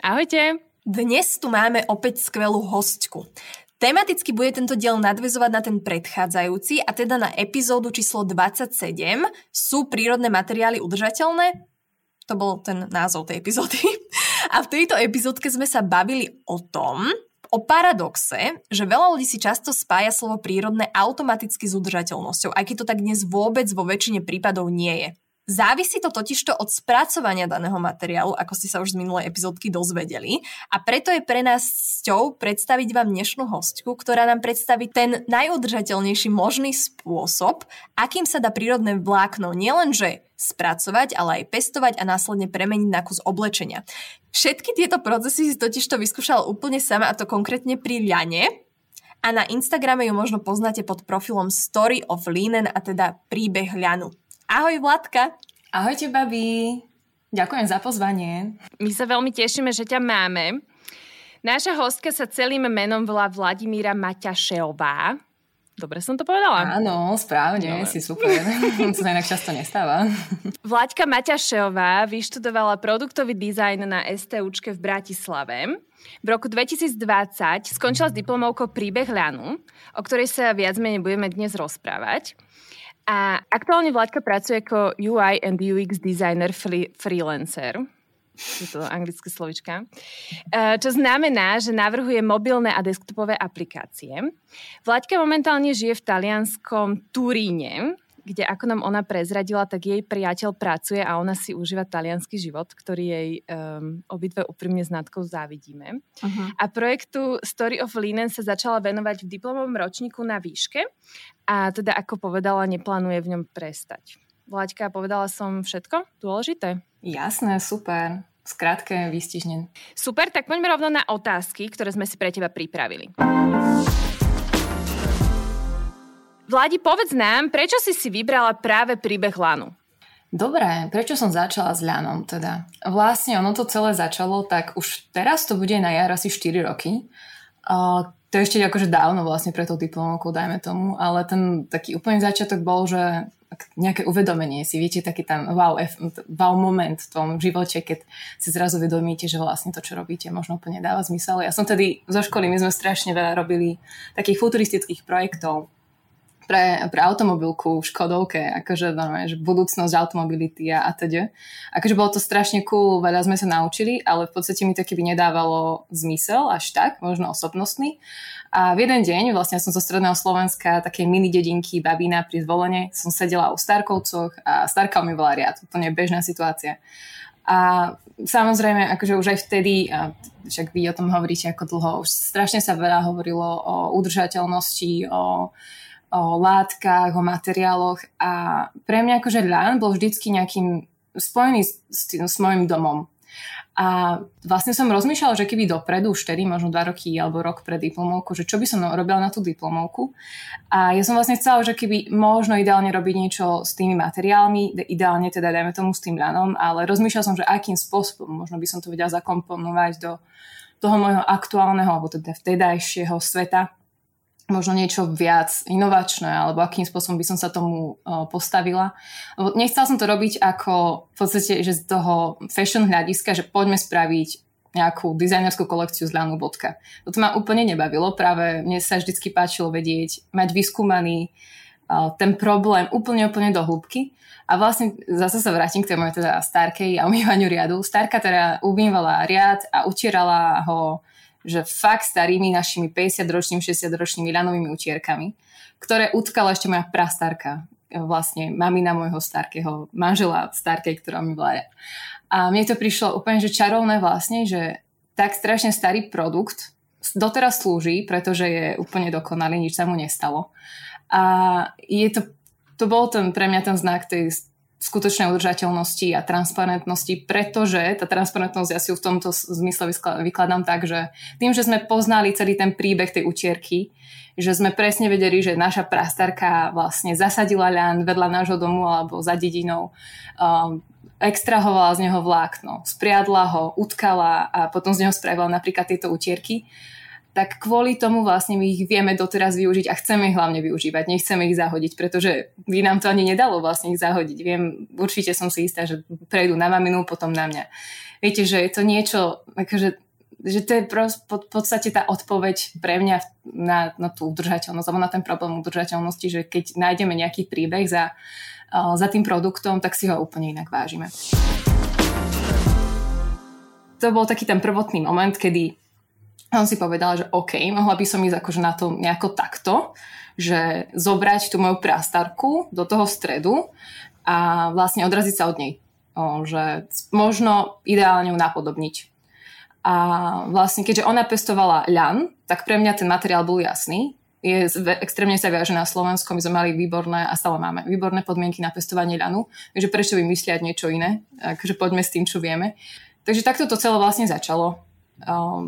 Ahojte! Dnes tu máme opäť skvelú hostku. Tematicky bude tento diel nadvezovať na ten predchádzajúci a teda na epizódu číslo 27. Sú prírodné materiály udržateľné? To bol ten názov tej epizódy. A v tejto epizódke sme sa bavili o tom, o paradoxe, že veľa ľudí si často spája slovo prírodné automaticky s udržateľnosťou, aj keď to tak dnes vôbec vo väčšine prípadov nie je. Závisí to totižto od spracovania daného materiálu, ako ste sa už z minulej epizódky dozvedeli. A preto je pre nás cťou predstaviť vám dnešnú hostku, ktorá nám predstaví ten najudržateľnejší možný spôsob, akým sa dá prírodné vlákno nielenže spracovať, ale aj pestovať a následne premeniť na kus oblečenia. Všetky tieto procesy si totižto vyskúšala úplne sama a to konkrétne pri ľane, a na Instagrame ju možno poznáte pod profilom Story of Linen a teda príbeh ľanu. Ahoj Vladka. Ahojte, babi. Ďakujem za pozvanie. My sa veľmi tešíme, že ťa máme. Naša hostka sa celým menom volá Vladimíra Maťašeová. Dobre som to povedala? Áno, správne, Dobre. si super. to sa inak často nestáva. Vlaďka Maťašeová vyštudovala produktový dizajn na STUčke v Bratislave. V roku 2020 skončila s diplomovkou Príbeh ľanu, o ktorej sa viac menej budeme dnes rozprávať. A aktuálne Vládka pracuje ako UI and UX designer free, freelancer. Je to anglické slovička. E, čo znamená, že navrhuje mobilné a desktopové aplikácie. Vláďka momentálne žije v talianskom Turíne, kde ako nám ona prezradila, tak jej priateľ pracuje a ona si užíva talianský život, ktorý jej um, obidve úprimne s Natkou závidíme. Uh-huh. A projektu Story of Linen sa začala venovať v diplomovom ročníku na výške a teda ako povedala, neplánuje v ňom prestať. Vlaďka, povedala som všetko dôležité? Jasné, super. Skrátke, výstižne. Super, tak poďme rovno na otázky, ktoré sme si pre teba pripravili. Vladi, povedz nám, prečo si si vybrala práve príbeh Lanu? Dobre, prečo som začala s Ľanom teda? Vlastne ono to celé začalo, tak už teraz to bude na jar asi 4 roky. Uh, to je ešte akože dávno vlastne pre tou diplomovkou, dajme tomu, ale ten taký úplný začiatok bol, že nejaké uvedomenie si, viete, taký tam wow, wow moment v tom živote, keď si zrazu uvedomíte, že vlastne to, čo robíte, možno úplne dáva zmysel. Ja som tedy zo školy, my sme strašne veľa robili takých futuristických projektov, pre, pre automobilku v Škodovke, akože normálne, že budúcnosť automobility a, a teda. Akože bolo to strašne cool, veľa sme sa naučili, ale v podstate mi to keby nedávalo zmysel až tak, možno osobnostný. A v jeden deň, vlastne som zo stredného Slovenska, takej mini dedinky Babína pri zvolenie, som sedela u Starkovcoch a Starkov mi bola riad, úplne bežná situácia. A samozrejme, akože už aj vtedy, a však vy o tom hovoríte ako dlho, už strašne sa veľa hovorilo o udržateľnosti, o o látkach, o materiáloch a pre mňa akože ľan bol vždycky nejakým spojený s, tým, s mojim domom. A vlastne som rozmýšľala, že keby dopredu, už tedy, možno dva roky alebo rok pred diplomovku, že čo by som robila na tú diplomovku. A ja som vlastne chcela, že keby možno ideálne robiť niečo s tými materiálmi, ideálne teda dajme tomu s tým ľanom, ale rozmýšľala som, že akým spôsobom možno by som to vedela zakomponovať do toho môjho aktuálneho, alebo teda vtedajšieho sveta možno niečo viac inovačné, alebo akým spôsobom by som sa tomu postavila. Lebo nechcela som to robiť ako v podstate, že z toho fashion hľadiska, že poďme spraviť nejakú dizajnerskú kolekciu z Lanu bodka. Toto ma úplne nebavilo, práve mne sa vždycky páčilo vedieť, mať vyskúmaný ten problém úplne, úplne do hĺbky. A vlastne zase sa vrátim k tej mojej teda starkej a umývaniu riadu. Starka teda umývala riad a utierala ho že fakt starými našimi 50-ročnými, 60-ročnými ľanovými utierkami, ktoré utkala ešte moja prastarka, vlastne mamina môjho starkého manžela starkej, ktorá mi bola. A mne to prišlo úplne, že čarovné vlastne, že tak strašne starý produkt doteraz slúži, pretože je úplne dokonalý, nič sa mu nestalo. A je to, to bol ten, pre mňa ten znak tej skutočnej udržateľnosti a transparentnosti, pretože tá transparentnosť ja si ju v tomto zmysle vykladám tak, že tým, že sme poznali celý ten príbeh tej utierky, že sme presne vedeli, že naša prastarka vlastne zasadila ľan vedľa nášho domu alebo za dedinou, um, extrahovala z neho vlákno, spriadla ho, utkala a potom z neho spravila napríklad tieto utierky, tak kvôli tomu vlastne my ich vieme doteraz využiť a chceme ich hlavne využívať, nechceme ich zahodiť, pretože by nám to ani nedalo vlastne ich zahodiť. Viem, určite som si istá, že prejdú na maminu, potom na mňa. Viete, že je to niečo, akože že to je prost, v podstate tá odpoveď pre mňa na, na tú udržateľnosť, alebo na ten problém udržateľnosti, že keď nájdeme nejaký príbeh za, za tým produktom, tak si ho úplne inak vážime. To bol taký ten prvotný moment, kedy som si povedala, že OK, mohla by som ísť akože na to nejako takto, že zobrať tú moju prastarku do toho stredu a vlastne odraziť sa od nej. O, že možno ideálne ju napodobniť a vlastne, keďže ona pestovala ľan, tak pre mňa ten materiál bol jasný. Je extrémne sa viaže na Slovensku, my sme mali výborné a stále máme výborné podmienky na pestovanie ľanu, takže prečo vymysliať niečo iné, takže poďme s tým, čo vieme. Takže takto to celé vlastne začalo.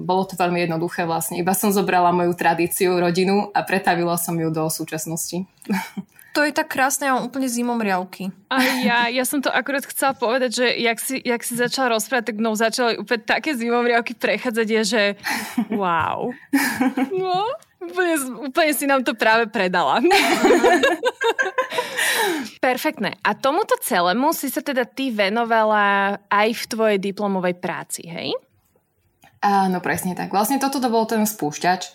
Bolo to veľmi jednoduché vlastne. Iba som zobrala moju tradíciu, rodinu a pretavila som ju do súčasnosti. To je tak krásne, ja mám úplne zimom riavky. A ja, ja som to akurát chcela povedať, že jak si, jak si začala rozprávať, tak mnou začali úplne také zimom riavky prechádzať, je, že wow. No, úplne, úplne si nám to práve predala. Perfektné. A tomuto celému si sa teda ty venovala aj v tvojej diplomovej práci, hej? Áno, presne tak. Vlastne toto to bol ten spúšťač.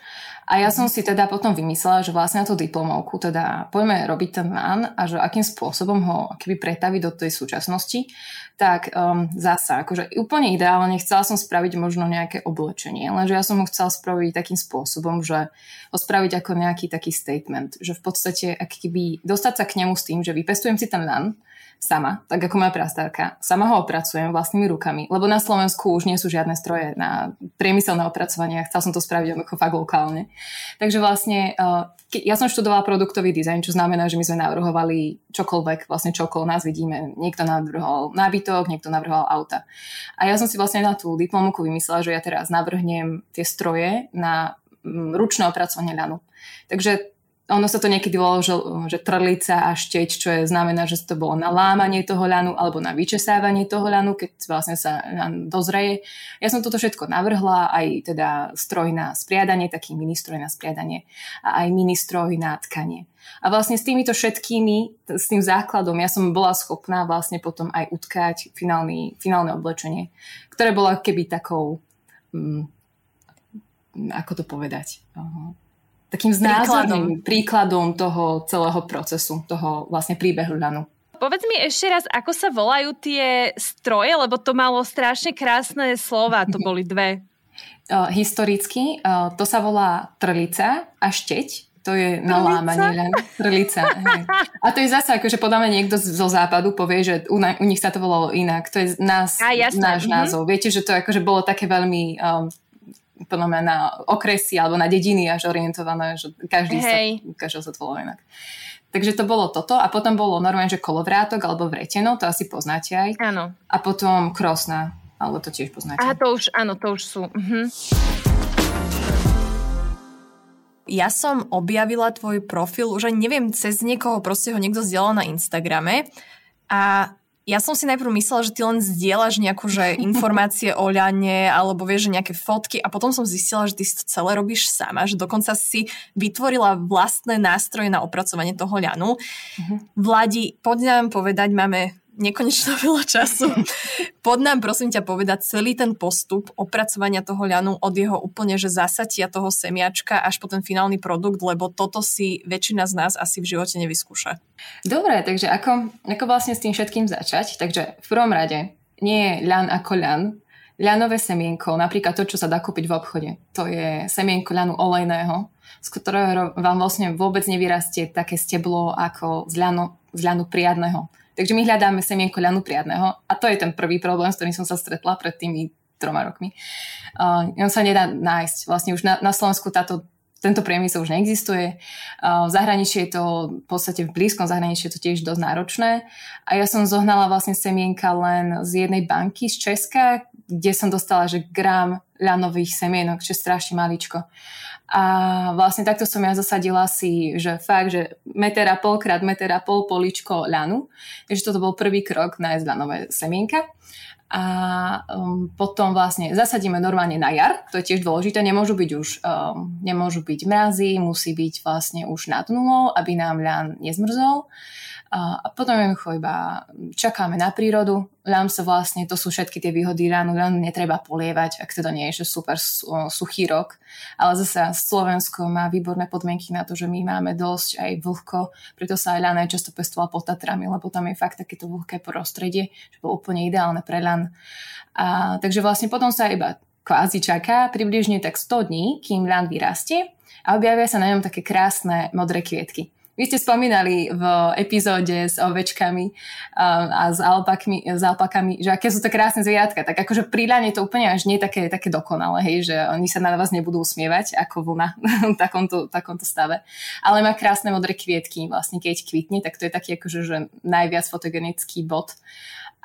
A ja som si teda potom vymyslela, že vlastne na tú diplomovku teda poďme robiť ten man a že akým spôsobom ho keby pretaviť do tej súčasnosti, tak um, zasa, akože úplne ideálne chcela som spraviť možno nejaké oblečenie, lenže ja som ho chcela spraviť takým spôsobom, že ho spraviť ako nejaký taký statement, že v podstate aký dostať sa k nemu s tým, že vypestujem si ten lan, sama, tak ako moja prastárka. Sama ho opracujem vlastnými rukami, lebo na Slovensku už nie sú žiadne stroje na priemyselné opracovanie a chcel som to spraviť ako fakt lokálne. Takže vlastne eh, ja som študovala produktový dizajn, čo znamená, že my sme navrhovali čokoľvek, vlastne čokol nás vidíme. Niekto navrhol nábytok, niekto navrhoval auta. A ja som si vlastne na tú diplomovku vymyslela, že ja teraz navrhnem tie stroje na mm, ručné opracovanie ľanu. Takže ono sa to niekedy volalo, že, že trlica a šteť, čo je, znamená, že to bolo na lámanie toho ľanu alebo na vyčesávanie toho ľanu, keď vlastne sa ľan dozreje. Ja som toto všetko navrhla, aj teda stroj na spriadanie, taký ministroj na spriadanie a aj ministroj na tkanie. A vlastne s týmito všetkými, s tým základom, ja som bola schopná vlastne potom aj utkať finálny, finálne oblečenie, ktoré bolo keby takou, um, ako to povedať, uh, takým znázorným príkladom. príkladom toho celého procesu, toho vlastne príbehu ľanu. Povedz mi ešte raz, ako sa volajú tie stroje, lebo to malo strašne krásne slova, to boli dve. Uh, historicky uh, to sa volá trlica a šteť. To je na lámanie len. Trlica. Hej. A to je zase, akože podáme niekto zo západu povie, že u, na, u nich sa to volalo inak. To je nás, a, náš mm-hmm. názov. Viete, že to akože bolo také veľmi um, podľa mňa na okresy alebo na dediny až orientované, že každý hey. sa, každý sa to volá inak. Takže to bolo toto a potom bolo normálne, že kolovrátok alebo vreteno, to asi poznáte aj. Áno. A potom krosna, alebo to tiež poznáte. A to už, áno, to už sú. Mhm. Ja som objavila tvoj profil, už aj neviem, cez niekoho proste ho niekto zdieľal na Instagrame a ja som si najprv myslela, že ty len zdieľaš nejakú že informácie o ľane alebo vieš, že nejaké fotky a potom som zistila, že ty si to celé robíš sama, že dokonca si vytvorila vlastné nástroje na opracovanie toho ľanu. Uh-huh. Vladi, poď nám povedať, máme nekonečno veľa času. Pod nám prosím ťa povedať celý ten postup opracovania toho ľanu od jeho úplne, že zasatia toho semiačka až po ten finálny produkt, lebo toto si väčšina z nás asi v živote nevyskúša. Dobre, takže ako, ako vlastne s tým všetkým začať? Takže v prvom rade nie je ľan ako ľan, ľanové semienko, napríklad to, čo sa dá kúpiť v obchode, to je semienko ľanu olejného, z ktorého vám vlastne vôbec nevyrastie také steblo ako z ľanu, z ľanu priadného. Takže my hľadáme semienko ľanu priadného a to je ten prvý problém, s ktorým som sa stretla pred tými troma rokmi. Uh, on sa nedá nájsť. Vlastne už na, na Slovensku táto tento priemysel už neexistuje. V zahraničí je to, v podstate v blízkom zahraničí je to tiež dosť náročné. A ja som zohnala vlastne semienka len z jednej banky z Česka, kde som dostala, že gram ľanových semienok, čo strašne maličko. A vlastne takto som ja zasadila si, že fakt, že meter a pol krát meter a pol poličko ľanu. Takže toto bol prvý krok nájsť ľanové semienka a um, potom vlastne zasadíme normálne na jar, to je tiež dôležité, nemôžu byť už um, nemôžu byť mrazy, musí byť vlastne už nad nulou, aby nám ľan nezmrzol. A potom jednoducho iba čakáme na prírodu. Ľam sa vlastne, to sú všetky tie výhody ránu, ľan netreba polievať, ak to nie je že super suchý rok. Ale zase Slovensko má výborné podmienky na to, že my máme dosť aj vlhko, preto sa aj ľan často pestovala pod Tatrami, lebo tam je fakt takéto vlhké prostredie, že bolo úplne ideálne pre ľan. A, takže vlastne potom sa iba kvázi čaká približne tak 100 dní, kým ľan vyrastie a objavia sa na ňom také krásne modré kvietky. Vy ste spomínali v epizóde s ovečkami a s, alpakmi, s alpakami, že aké sú to krásne zvieratka. Tak akože pri je to úplne až nie také, také dokonalé, hej, že oni sa na vás nebudú usmievať ako vlna v takomto, takomto stave. Ale má krásne modré kvietky, vlastne keď kvitne, tak to je taký akože že najviac fotogenický bod.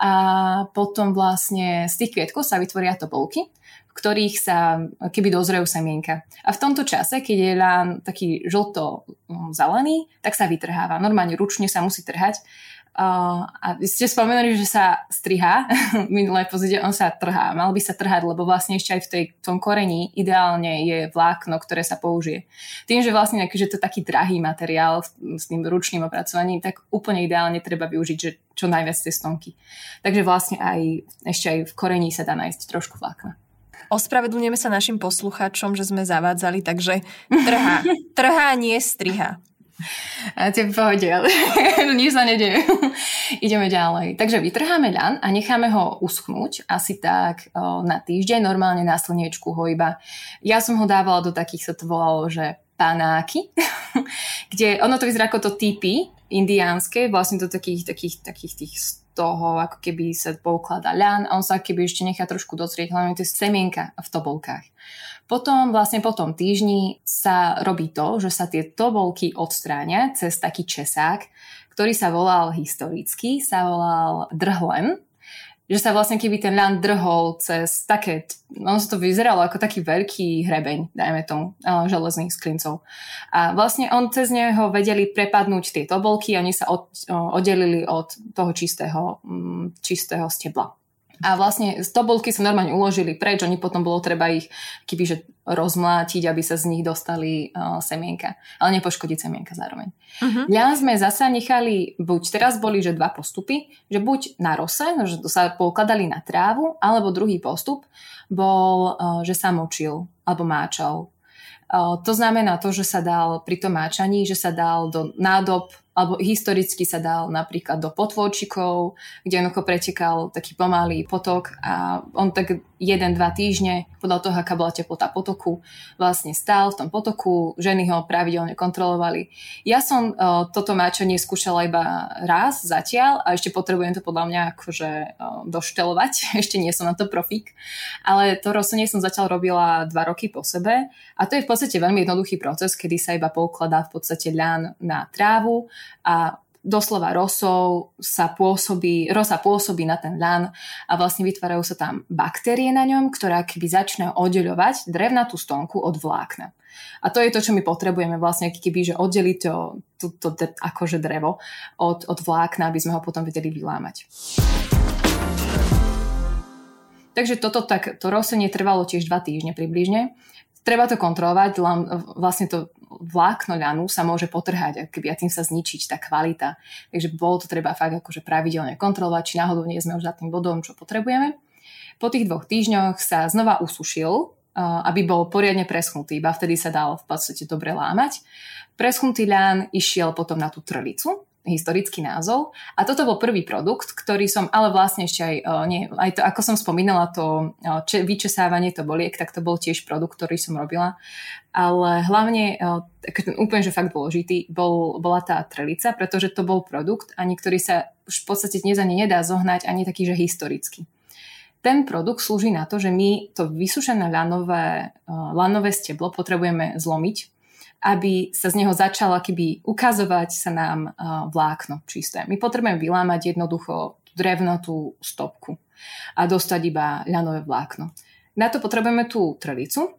A potom vlastne z tých kvietkov sa vytvoria tobolky v ktorých sa keby dozrejú semienka. A v tomto čase, keď je lán taký žlto-zelený, tak sa vytrháva. Normálne ručne sa musí trhať. Uh, a vy ste spomenuli, že sa strihá minulé pozíde, on sa trhá. Mal by sa trhať, lebo vlastne ešte aj v tej, tom korení ideálne je vlákno, ktoré sa použije. Tým, že vlastne že to je taký drahý materiál s tým ručným opracovaním, tak úplne ideálne treba využiť že čo najviac cestonky. Takže vlastne aj ešte aj v korení sa dá nájsť trošku vlákna. Ospravedlňujeme sa našim poslucháčom, že sme zavádzali, takže trhá. Trhá, nie striha. A tie pohode, ale nič sa nedieje. Ideme ďalej. Takže vytrháme ľan a necháme ho uschnúť asi tak o, na týždeň, normálne na slniečku ho iba. Ja som ho dávala do takých, sa to volalo, že panáky, kde ono to vyzerá ako to typy indiánske, vlastne do takých, takých, takých tých toho ako keby sa poukladá ľan a on sa keby ešte nechá trošku dozrieť, hlavne tie semienka v tobolkách. Potom vlastne po tom týždni sa robí to, že sa tie tobolky odstráňa cez taký česák, ktorý sa volal historicky, sa volal drhlen že sa vlastne keby ten ľan drhol cez také, ono to vyzeralo ako taký veľký hrebeň, dajme tomu, železných sklincov. A vlastne on cez neho vedeli prepadnúť tie tobolky oni sa od, oddelili od toho čistého, mm, čistého stebla. A vlastne z tobolky sa normálne uložili preč, oni potom bolo treba ich že rozmlátiť, aby sa z nich dostali uh, semienka. Ale nepoškodiť semienka zároveň. Uh-huh. Ja sme zasa nechali, buď teraz boli, že dva postupy, že buď na rose, že sa poukladali na trávu, alebo druhý postup bol, uh, že sa močil alebo máčal. Uh, to znamená to, že sa dal pri tom máčaní, že sa dal do nádob alebo historicky sa dal napríklad do potôčikov, kde onoko pretekal taký pomalý potok a on tak jeden, dva týždne, podľa toho, aká bola teplota potoku, vlastne stál v tom potoku, ženy ho pravidelne kontrolovali. Ja som uh, toto máčanie skúšala iba raz zatiaľ a ešte potrebujem to podľa mňa akože uh, doštelovať, ešte nie som na to profík, ale to rosenie som zatiaľ robila dva roky po sebe a to je v podstate veľmi jednoduchý proces, kedy sa iba poukladá v podstate ľan na trávu a doslova rosou sa pôsobí, rosa pôsobí na ten ľan a vlastne vytvárajú sa tam baktérie na ňom, ktorá keby začne oddeľovať drevnatú stonku od vlákna. A to je to, čo my potrebujeme vlastne, keby, že oddeliť to, to, to, to akože drevo od, od vlákna, aby sme ho potom vedeli vylámať. Takže toto tak, to rosenie trvalo tiež dva týždne približne. Treba to kontrolovať, vlastne to vlákno ľanu sa môže potrhať keby a tým sa zničiť tá kvalita. Takže bolo to treba fakt akože pravidelne kontrolovať, či náhodou nie sme už za tým bodom, čo potrebujeme. Po tých dvoch týždňoch sa znova usušil, aby bol poriadne preschnutý, iba vtedy sa dal v podstate dobre lámať. Preschnutý ľan išiel potom na tú trlicu, historický názov. A toto bol prvý produkt, ktorý som, ale vlastne ešte aj, nie, aj to, ako som spomínala, to če, vyčesávanie to boliek, tak to bol tiež produkt, ktorý som robila. Ale hlavne, ten úplne, že fakt dôležitý, bol, bola tá trelica, pretože to bol produkt, ani ktorý sa už v podstate dnes ani nedá zohnať, ani taký, že historicky. Ten produkt slúži na to, že my to vysušené lanové, lanové steblo potrebujeme zlomiť aby sa z neho začalo keby ukazovať sa nám uh, vlákno čisté. My potrebujeme vylámať jednoducho drevnatú stopku a dostať iba ľanové vlákno. Na to potrebujeme tú trelicu,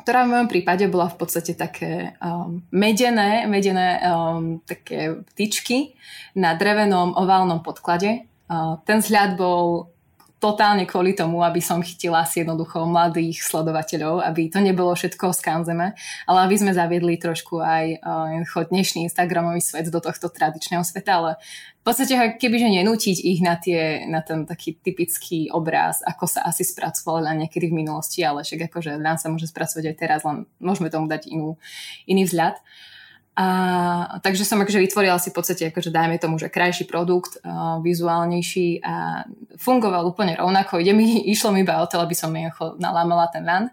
ktorá v mojom prípade bola v podstate také um, medené, medené um, také tyčky na drevenom oválnom podklade. Uh, ten vzhľad bol totálne kvôli tomu, aby som chytila si jednoducho mladých sledovateľov, aby to nebolo všetko o skanzeme, ale aby sme zaviedli trošku aj uh, dnešný Instagramový svet do tohto tradičného sveta, ale v podstate kebyže nenútiť ich na, tie, na ten taký typický obraz, ako sa asi spracovalo len niekedy v minulosti, ale však akože nám sa môže spracovať aj teraz, len môžeme tomu dať inú, iný vzhľad. Uh, a, takže som akože vytvorila si v podstate, akože dajme tomu, že krajší produkt, uh, vizuálnejší a fungoval úplne rovnako. Ide mi, išlo mi iba o to, aby som nalámala ten LAN.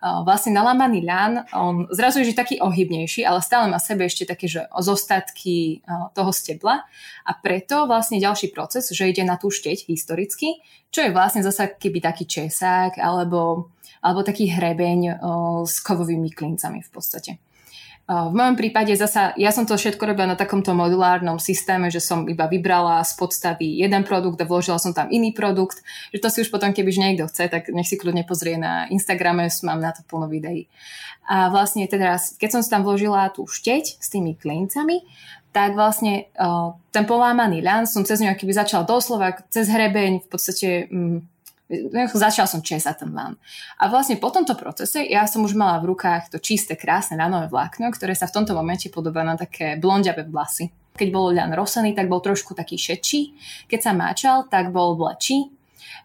Uh, vlastne nalámaný LAN, on zrazu je taký ohybnejší, ale stále má sebe ešte také, že zostatky uh, toho stebla a preto vlastne ďalší proces, že ide na tú šteť historicky, čo je vlastne zasa keby taký česák alebo, alebo taký hrebeň uh, s kovovými klincami v podstate. V mojom prípade zasa, ja som to všetko robila na takomto modulárnom systéme, že som iba vybrala z podstavy jeden produkt a vložila som tam iný produkt, že to si už potom, keby niekto chce, tak nech si kľudne pozrie na Instagrame, mám na to plno videí. A vlastne teda, keď som tam vložila tú šteť s tými klincami, tak vlastne uh, ten polámaný ľan som cez ňu akýby začala doslova cez hrebeň v podstate um, Začala som česať ten lán. A vlastne po tomto procese ja som už mala v rukách to čisté, krásne lanové vlákno, ktoré sa v tomto momente podobá na také blondiavé vlasy. Keď bol ľan rosený, tak bol trošku taký šečí. Keď sa máčal, tak bol vlečí.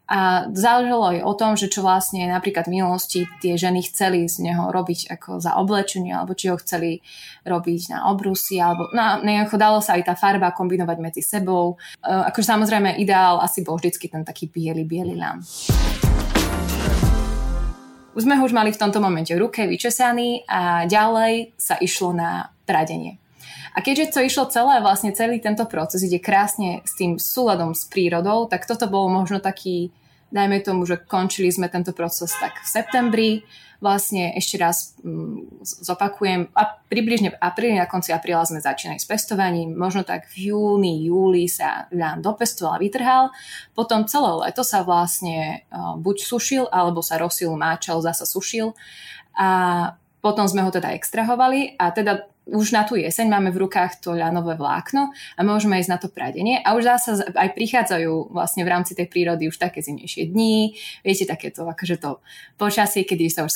A záležalo aj o tom, že čo vlastne napríklad v minulosti tie ženy chceli z neho robiť ako za oblečenie, alebo či ho chceli robiť na obrusy, alebo na, nejako dalo sa aj tá farba kombinovať medzi sebou. E, akože samozrejme ideál asi bol vždycky ten taký biely, biely lám. Už sme ho už mali v tomto momente ruke vyčesaný a ďalej sa išlo na pradenie. A keďže to išlo celé, vlastne celý tento proces ide krásne s tým súladom s prírodou, tak toto bol možno taký dajme tomu, že končili sme tento proces tak v septembri, vlastne ešte raz mm, zopakujem, a približne v apríli, na konci apríla sme začínali s pestovaním, možno tak v júni, júli sa ľan dopestoval a vytrhal, potom celé leto sa vlastne uh, buď sušil, alebo sa rosil, máčal, zasa sušil. A potom sme ho teda extrahovali. A teda už na tú jeseň máme v rukách to ľanové vlákno a môžeme ísť na to pradenie. A už zase aj prichádzajú vlastne v rámci tej prírody už také zimnejšie dni, viete, takéto akože to počasie, kedy sa už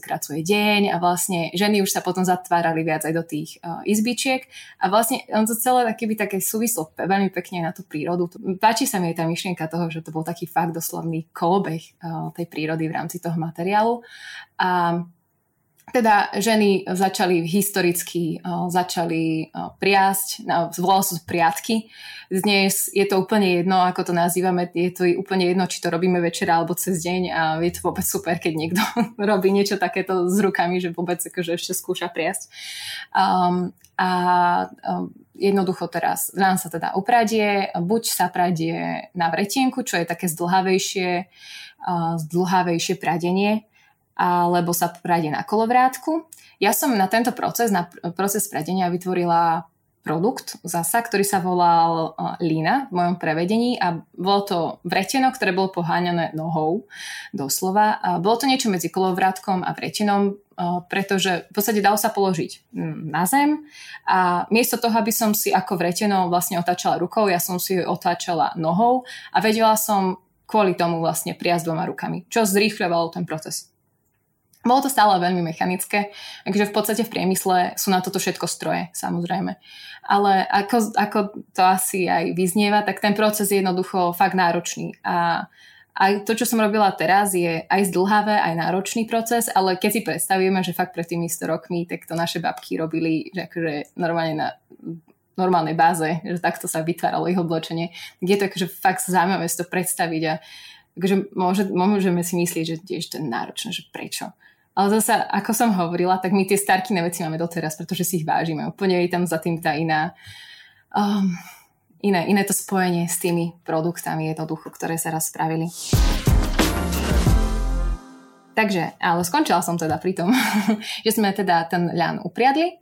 skracuje deň a vlastne ženy už sa potom zatvárali viac aj do tých uh, izbičiek. A vlastne on to celé také by také súvislo veľmi pekne na tú prírodu. Páči sa mi aj tá myšlienka toho, že to bol taký fakt doslovný kolobeh uh, tej prírody v rámci toho materiálu. A teda ženy začali historicky začali priasť, volalo sa priatky. Dnes je to úplne jedno, ako to nazývame, je to úplne jedno, či to robíme večer alebo cez deň a je to vôbec super, keď niekto robí niečo takéto s rukami, že vôbec akože ešte skúša priasť. Um, a um, jednoducho teraz nám sa teda upradie, buď sa pradie na vretienku, čo je také zdlhavejšie, uh, zdlhavejšie pradenie, alebo sa prejde na kolovrátku. Ja som na tento proces, na proces pradenia vytvorila produkt zasa, ktorý sa volal Lina v mojom prevedení a bolo to vreteno, ktoré bolo poháňané nohou doslova. A bolo to niečo medzi kolovrátkom a vretenom, pretože v podstate dalo sa položiť na zem a miesto toho, aby som si ako vreteno vlastne otáčala rukou, ja som si otáčala nohou a vedela som kvôli tomu vlastne priazť dvoma rukami, čo zrýchľovalo ten proces. Bolo to stále veľmi mechanické, takže v podstate v priemysle sú na toto všetko stroje, samozrejme. Ale ako, ako to asi aj vyznieva, tak ten proces je jednoducho fakt náročný. A aj to, čo som robila teraz, je aj zdlhavé, aj náročný proces, ale keď si predstavíme, že fakt pred tými 100 rokmi, tak to naše babky robili že akože normálne na normálnej báze, že takto sa vytváralo ich oblečenie, tak je to akože fakt zaujímavé si to predstaviť a akože môže, môžeme si myslieť, že tiež to je náročné, že prečo. Ale zase, ako som hovorila, tak my tie starkine veci máme doteraz, pretože si ich vážime. Úplne je tam za tým tá iná, um, iné, iné to spojenie s tými produktami jednoducho, ktoré sa raz spravili. takže, ale skončila som teda pri tom, že sme teda ten ľan upriadli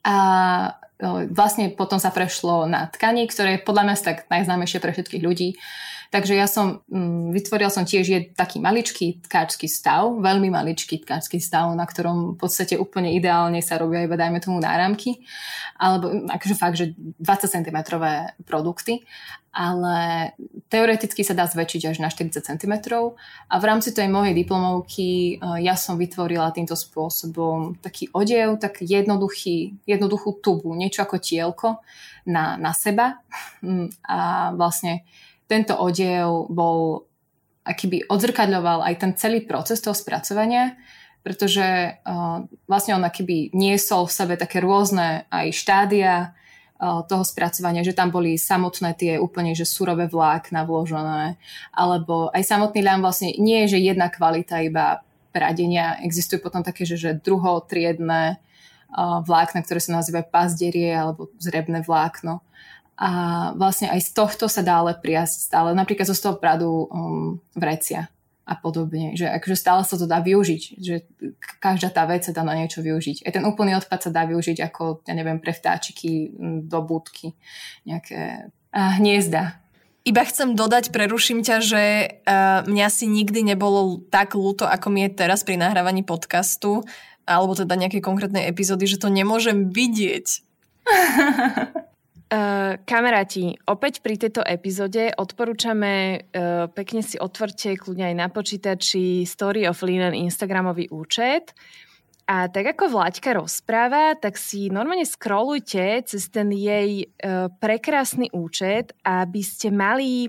a vlastne potom sa prešlo na tkanie, ktoré je podľa mňa tak najznámejšie pre všetkých ľudí. Takže ja som, mm, vytvorila som tiež je taký maličký tkáčsky stav, veľmi maličký tkáčsky stav, na ktorom v podstate úplne ideálne sa robia iba, dajme tomu, náramky, alebo akože fakt, že 20 cm produkty, ale teoreticky sa dá zväčšiť až na 40 cm a v rámci tej mojej diplomovky e, ja som vytvorila týmto spôsobom taký odev, tak jednoduchý, jednoduchú tubu, niečo ako tielko na, na seba. A vlastne tento odev bol akýby odzrkadľoval aj ten celý proces toho spracovania, pretože uh, vlastne on akýby niesol v sebe také rôzne aj štádia uh, toho spracovania, že tam boli samotné tie úplne že surové vlákna vložené, alebo aj samotný ľam vlastne nie je, že jedna kvalita iba pradenia, existujú potom také, že, že druhotriedné uh, vlákna, ktoré sa nazývajú pazderie alebo zrebné vlákno a vlastne aj z tohto sa dá ale prijasť stále, napríklad zo z toho pradu um, vrecia a podobne, že akože stále sa to dá využiť, že každá tá vec sa dá na niečo využiť. Aj ten úplný odpad sa dá využiť ako, ja neviem, pre vtáčiky do budky, nejaké uh, hniezda. Iba chcem dodať, preruším ťa, že uh, mňa si nikdy nebolo tak ľúto, ako mi je teraz pri nahrávaní podcastu, alebo teda nejakej konkrétnej epizódy, že to nemôžem vidieť. Uh, kamaráti, opäť pri tejto epizóde odporúčame uh, pekne si otvorte kľudne aj na počítači Story of Linen Instagramový účet. A tak ako Vláďka rozpráva, tak si normálne scrollujte cez ten jej uh, prekrásny účet, aby ste mali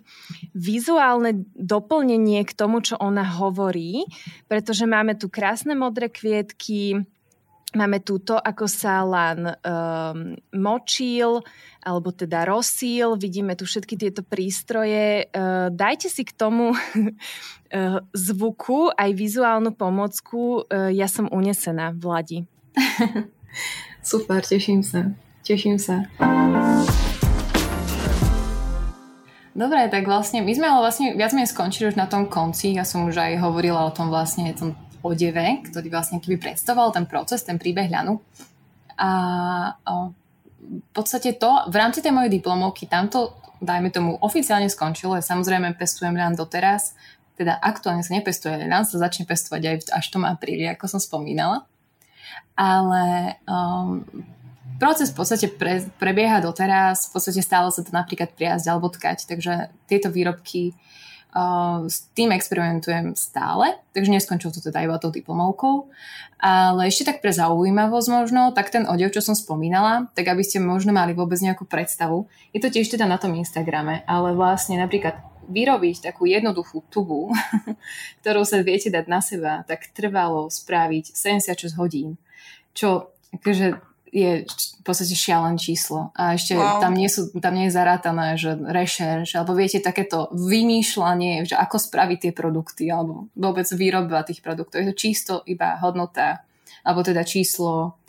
vizuálne doplnenie k tomu, čo ona hovorí, pretože máme tu krásne modré kvietky, Máme túto, ako sa lan um, močil, alebo teda rosíl. Vidíme tu všetky tieto prístroje. Uh, dajte si k tomu uh, zvuku aj vizuálnu pomocku. Uh, ja som unesená, Vladi. Super, teším sa. Teším sa. Dobre, tak vlastne my sme ale vlastne viac menej skončili už na tom konci. Ja som už aj hovorila o tom vlastne tom odeve, ktorý vlastne keby predstavoval ten proces, ten príbeh ľanu. A v podstate to, v rámci tej mojej diplomovky, tamto, dajme tomu, oficiálne skončilo. Ja samozrejme pestujem ľan doteraz, teda aktuálne sa nepestuje ľan, sa začne pestovať aj až v tom apríli, ako som spomínala. Ale um, proces v podstate pre, prebieha doteraz, v podstate stále sa to napríklad priazť alebo tkať, takže tieto výrobky s tým experimentujem stále, takže neskončil to teda iba tou diplomovkou. Ale ešte tak pre zaujímavosť možno, tak ten odev, čo som spomínala, tak aby ste možno mali vôbec nejakú predstavu. Je to tiež teda na tom Instagrame, ale vlastne napríklad vyrobiť takú jednoduchú tubu, ktorú sa viete dať na seba, tak trvalo spraviť 76 hodín. Čo akože je v podstate šialené číslo. A ešte wow. tam, nie sú, tam nie je zarátané, že rešerš, alebo viete, takéto vymýšľanie, že ako spraviť tie produkty, alebo vôbec výroba tých produktov. Je to čisto iba hodnota, alebo teda číslo,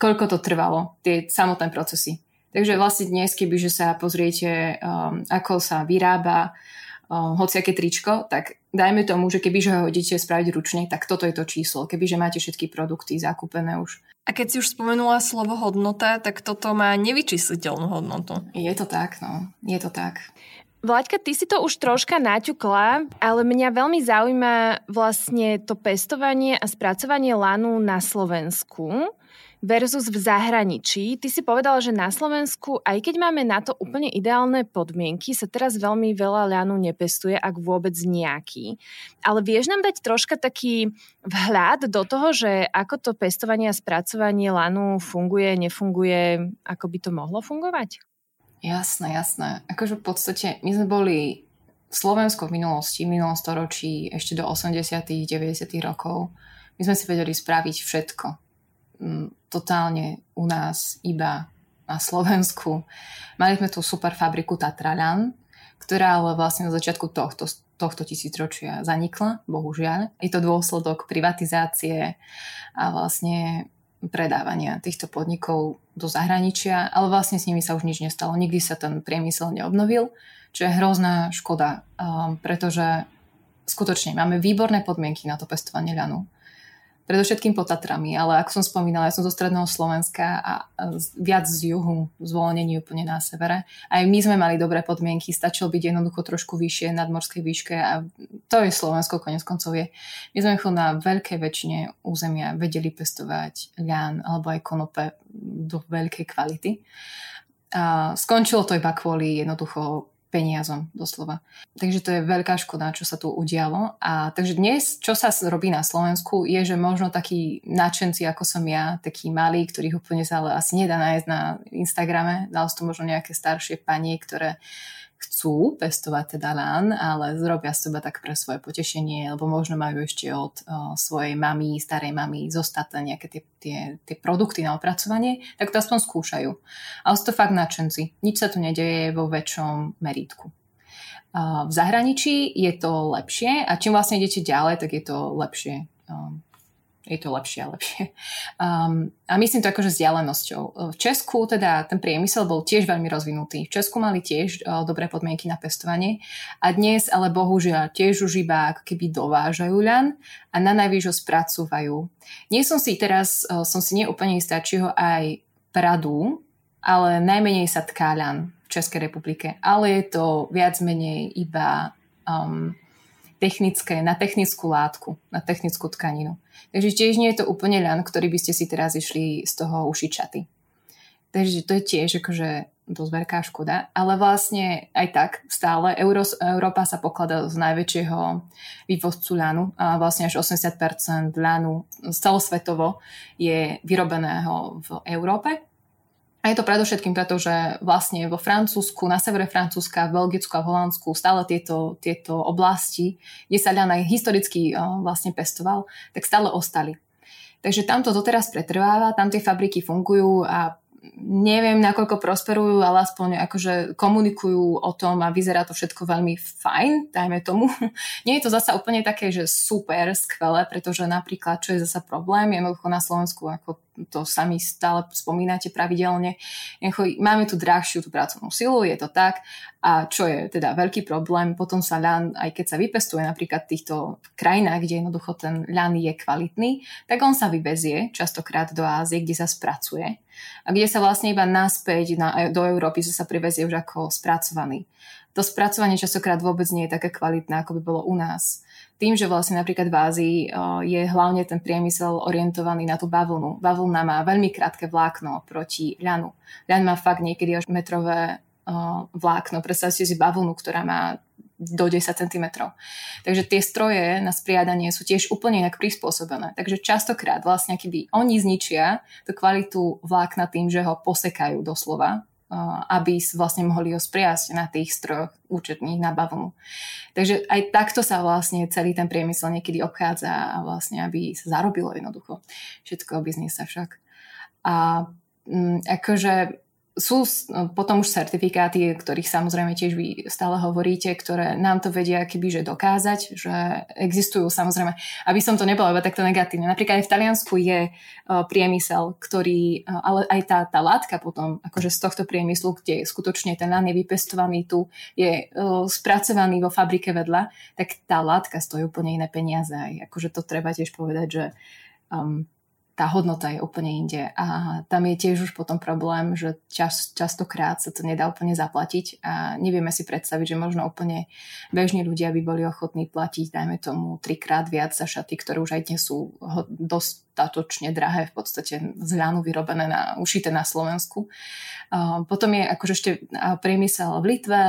koľko to trvalo, tie samotné procesy. Takže vlastne dnes, keby že sa pozriete, um, ako sa vyrába um, hociaké tričko, tak dajme tomu, že keby že ho idete spraviť ručne, tak toto je to číslo. Keby že máte všetky produkty zakúpené už a keď si už spomenula slovo hodnota, tak toto má nevyčísliteľnú hodnotu. Je to tak, no. Je to tak. Vláďka, ty si to už troška naťukla, ale mňa veľmi zaujíma vlastne to pestovanie a spracovanie lanu na Slovensku versus v zahraničí. Ty si povedala, že na Slovensku, aj keď máme na to úplne ideálne podmienky, sa teraz veľmi veľa ľanu nepestuje, ak vôbec nejaký. Ale vieš nám dať troška taký vhľad do toho, že ako to pestovanie a spracovanie lanu funguje, nefunguje, ako by to mohlo fungovať? Jasné, jasné. Akože v podstate my sme boli Slovensko v minulosti, v minulom storočí, ešte do 80 90 rokov, my sme si vedeli spraviť všetko totálne u nás iba na Slovensku. Mali sme tú super fabriku Tatralan, ktorá ale vlastne na začiatku tohto, tohto tisícročia zanikla, bohužiaľ. Je to dôsledok privatizácie a vlastne predávania týchto podnikov do zahraničia, ale vlastne s nimi sa už nič nestalo. Nikdy sa ten priemysel neobnovil, čo je hrozná škoda, um, pretože skutočne máme výborné podmienky na to pestovanie ľanu predovšetkým pod Tatrami, ale ako som spomínala, ja som zo stredného Slovenska a viac z juhu, zvolenie úplne na severe. Aj my sme mali dobré podmienky, stačilo byť jednoducho trošku vyššie nad morskej výške a to je Slovensko konec koncov je. My sme na veľkej väčšine územia vedeli pestovať ľan alebo aj konope do veľkej kvality. A skončilo to iba kvôli jednoducho peniazom doslova. Takže to je veľká škoda, čo sa tu udialo. A takže dnes, čo sa robí na Slovensku, je, že možno takí nadšenci, ako som ja, takí malí, ktorých úplne sa ale asi nedá nájsť na Instagrame, dal to možno nejaké staršie pani, ktoré chcú pestovať teda lán, ale zrobia z seba tak pre svoje potešenie, alebo možno majú ešte od o, svojej mamy, starej mamy zostaté nejaké tie, tie, tie produkty na opracovanie, tak to aspoň skúšajú. Ale sú to fakt nadšenci. Nič sa tu nedeje vo väčšom meritku. V zahraničí je to lepšie a čím vlastne idete ďalej, tak je to lepšie je to lepšie a lepšie. Um, a myslím to akože vzdialenosťou. V Česku teda ten priemysel bol tiež veľmi rozvinutý. V Česku mali tiež uh, dobré podmienky na pestovanie a dnes ale bohužiaľ tiež už iba ako keby dovážajú ľan a na najvyššie ho spracúvajú. Nie som si teraz, uh, som si neúplne istá, či ho aj pradú, ale najmenej sa tká ľan v Českej republike. Ale je to viac menej iba um, technické, na technickú látku, na technickú tkaninu. Takže tiež nie je to úplne ľan, ktorý by ste si teraz išli z toho čaty. Takže to je tiež akože dosť veľká škoda. Ale vlastne aj tak stále Euró- Európa sa pokladá z najväčšieho vývozcu ľanu a vlastne až 80% ľanu celosvetovo je vyrobeného v Európe a je to predovšetkým preto, že vlastne vo Francúzsku, na severe Francúzska, v Belgicku a v Holandsku stále tieto, tieto oblasti, kde sa ľan aj historicky vlastne pestoval, tak stále ostali. Takže tam to doteraz pretrváva, tam tie fabriky fungujú a neviem, nakoľko prosperujú, ale aspoň akože komunikujú o tom a vyzerá to všetko veľmi fajn, dajme tomu. Nie je to zasa úplne také, že super, skvelé, pretože napríklad, čo je zasa problém, jednoducho na Slovensku, ako to sami stále spomínate pravidelne. Máme tu drahšiu tú pracovnú silu, je to tak. A čo je teda veľký problém, potom sa ľan, aj keď sa vypestuje napríklad v týchto krajinách, kde jednoducho ten ľan je kvalitný, tak on sa vyvezie častokrát do Ázie, kde sa spracuje a kde sa vlastne iba naspäť na, do Európy, že sa privezie už ako spracovaný. To spracovanie častokrát vôbec nie je také kvalitné, ako by bolo u nás tým, že vlastne napríklad v Ázii je hlavne ten priemysel orientovaný na tú bavlnu. Bavlna má veľmi krátke vlákno proti ľanu. Ľan má fakt niekedy až metrové vlákno. Predstavte si bavlnu, ktorá má do 10 cm. Takže tie stroje na spriadanie sú tiež úplne inak prispôsobené. Takže častokrát vlastne, keby oni zničia tú kvalitu vlákna tým, že ho posekajú doslova, aby vlastne mohli ho spriasť na tých strojoch účetných na bavlnu. Takže aj takto sa vlastne celý ten priemysel niekedy obchádza a vlastne, aby sa zarobilo jednoducho všetko biznisa však. A mm, akože sú potom už certifikáty, ktorých samozrejme tiež vy stále hovoríte, ktoré nám to vedia keby že dokázať, že existujú samozrejme, aby som to nebola iba takto negatívne. Napríklad aj v Taliansku je priemysel, ktorý, ale aj tá, tá látka potom, akože z tohto priemyslu, kde skutočne ten lán je vypestovaný tu, je spracovaný vo fabrike vedľa, tak tá látka stojí úplne iné peniaze. Aj akože to treba tiež povedať, že um, tá hodnota je úplne inde. A tam je tiež už potom problém, že čas, častokrát sa to nedá úplne zaplatiť a nevieme si predstaviť, že možno úplne bežní ľudia by boli ochotní platiť, dajme tomu, trikrát viac za šaty, ktoré už aj dnes sú dostatočne drahé, v podstate z ľanu vyrobené, na, ušité na Slovensku. Potom je akože ešte priemysel v Litve,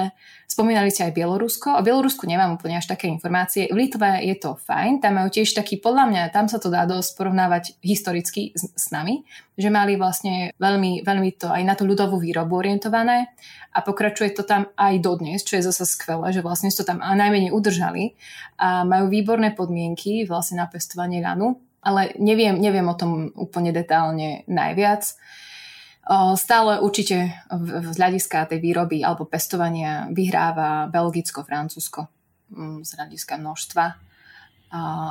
spomínali ste aj Bielorusko. O Bielorusku nemám úplne až také informácie. V Litve je to fajn, tam majú tiež taký, podľa mňa, tam sa to dá dosť porovnávať historicky s, nami, že mali vlastne veľmi, veľmi to aj na tú ľudovú výrobu orientované a pokračuje to tam aj dodnes, čo je zase skvelé, že vlastne to tam najmenej udržali a majú výborné podmienky vlastne na pestovanie ľanu, ale neviem, neviem o tom úplne detálne najviac. Stále určite z hľadiska tej výroby alebo pestovania vyhráva Belgicko, Francúzsko z hľadiska množstva.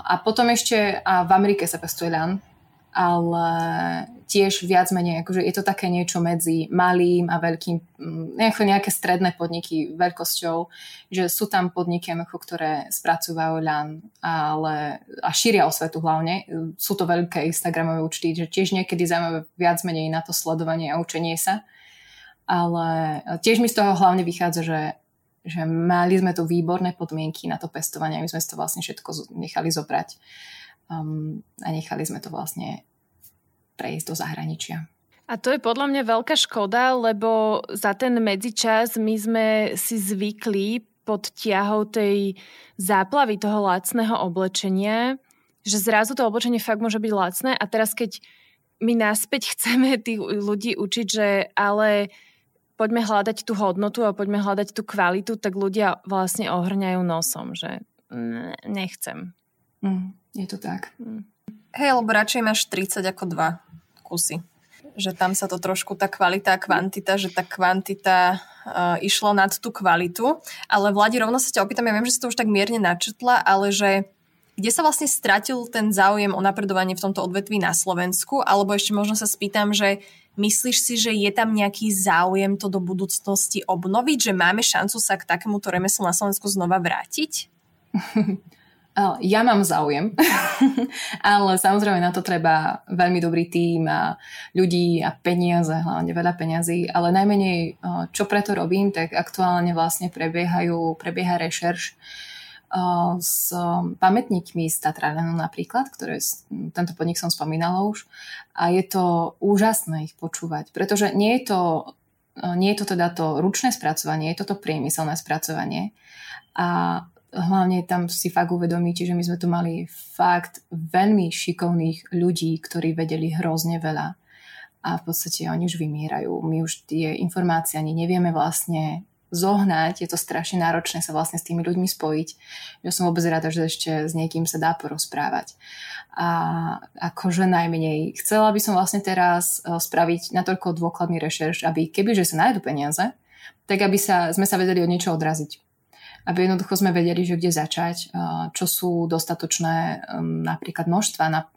A potom ešte a v Amerike sa pestuje ľan ale tiež viac menej, akože je to také niečo medzi malým a veľkým, mm, nejaké, stredné podniky veľkosťou, že sú tam podniky, ktoré spracúvajú ľan ale, a šíria osvetu hlavne. Sú to veľké Instagramové účty, že tiež niekedy zaujímavé viac menej na to sledovanie a učenie sa. Ale tiež mi z toho hlavne vychádza, že že mali sme tu výborné podmienky na to pestovanie my sme si to vlastne všetko nechali zobrať um, a nechali sme to vlastne prejsť do zahraničia. A to je podľa mňa veľká škoda, lebo za ten medzičas my sme si zvykli pod tiahou tej záplavy toho lacného oblečenia, že zrazu to oblečenie fakt môže byť lacné a teraz keď my naspäť chceme tých ľudí učiť, že ale poďme hľadať tú hodnotu a poďme hľadať tú kvalitu, tak ľudia vlastne ohrňajú nosom, že nechcem. Mm, je to tak. Mm. Hej, lebo radšej máš 30 ako 2 kusy. Že tam sa to trošku tá kvalita a kvantita, že tá kvantita uh, išla nad tú kvalitu. Ale Vladi, rovno sa ťa opýtam, ja viem, že si to už tak mierne načetla, ale že kde sa vlastne stratil ten záujem o napredovanie v tomto odvetví na Slovensku? Alebo ešte možno sa spýtam, že myslíš si, že je tam nejaký záujem to do budúcnosti obnoviť? Že máme šancu sa k takémuto remeslu na Slovensku znova vrátiť? Ja mám záujem, ale samozrejme na to treba veľmi dobrý tím a ľudí a peniaze, hlavne veľa peniazy, ale najmenej, čo preto robím, tak aktuálne vlastne prebiehajú, prebieha rešerš s pamätníkmi z Tatralenu napríklad, ktoré tento podnik som spomínala už a je to úžasné ich počúvať, pretože nie je to, nie je to teda to ručné spracovanie, je to to priemyselné spracovanie a hlavne tam si fakt uvedomíte, že my sme tu mali fakt veľmi šikovných ľudí, ktorí vedeli hrozne veľa. A v podstate oni už vymierajú. My už tie informácie ani nevieme vlastne zohnať. Je to strašne náročné sa vlastne s tými ľuďmi spojiť. Ja som vôbec rada, že ešte s niekým sa dá porozprávať. A akože najmenej. Chcela by som vlastne teraz eh, spraviť natoľko dôkladný rešerš, aby kebyže sa nájdu peniaze, tak aby sa, sme sa vedeli od niečo odraziť aby jednoducho sme vedeli, že kde začať, čo sú dostatočné um, napríklad množstva na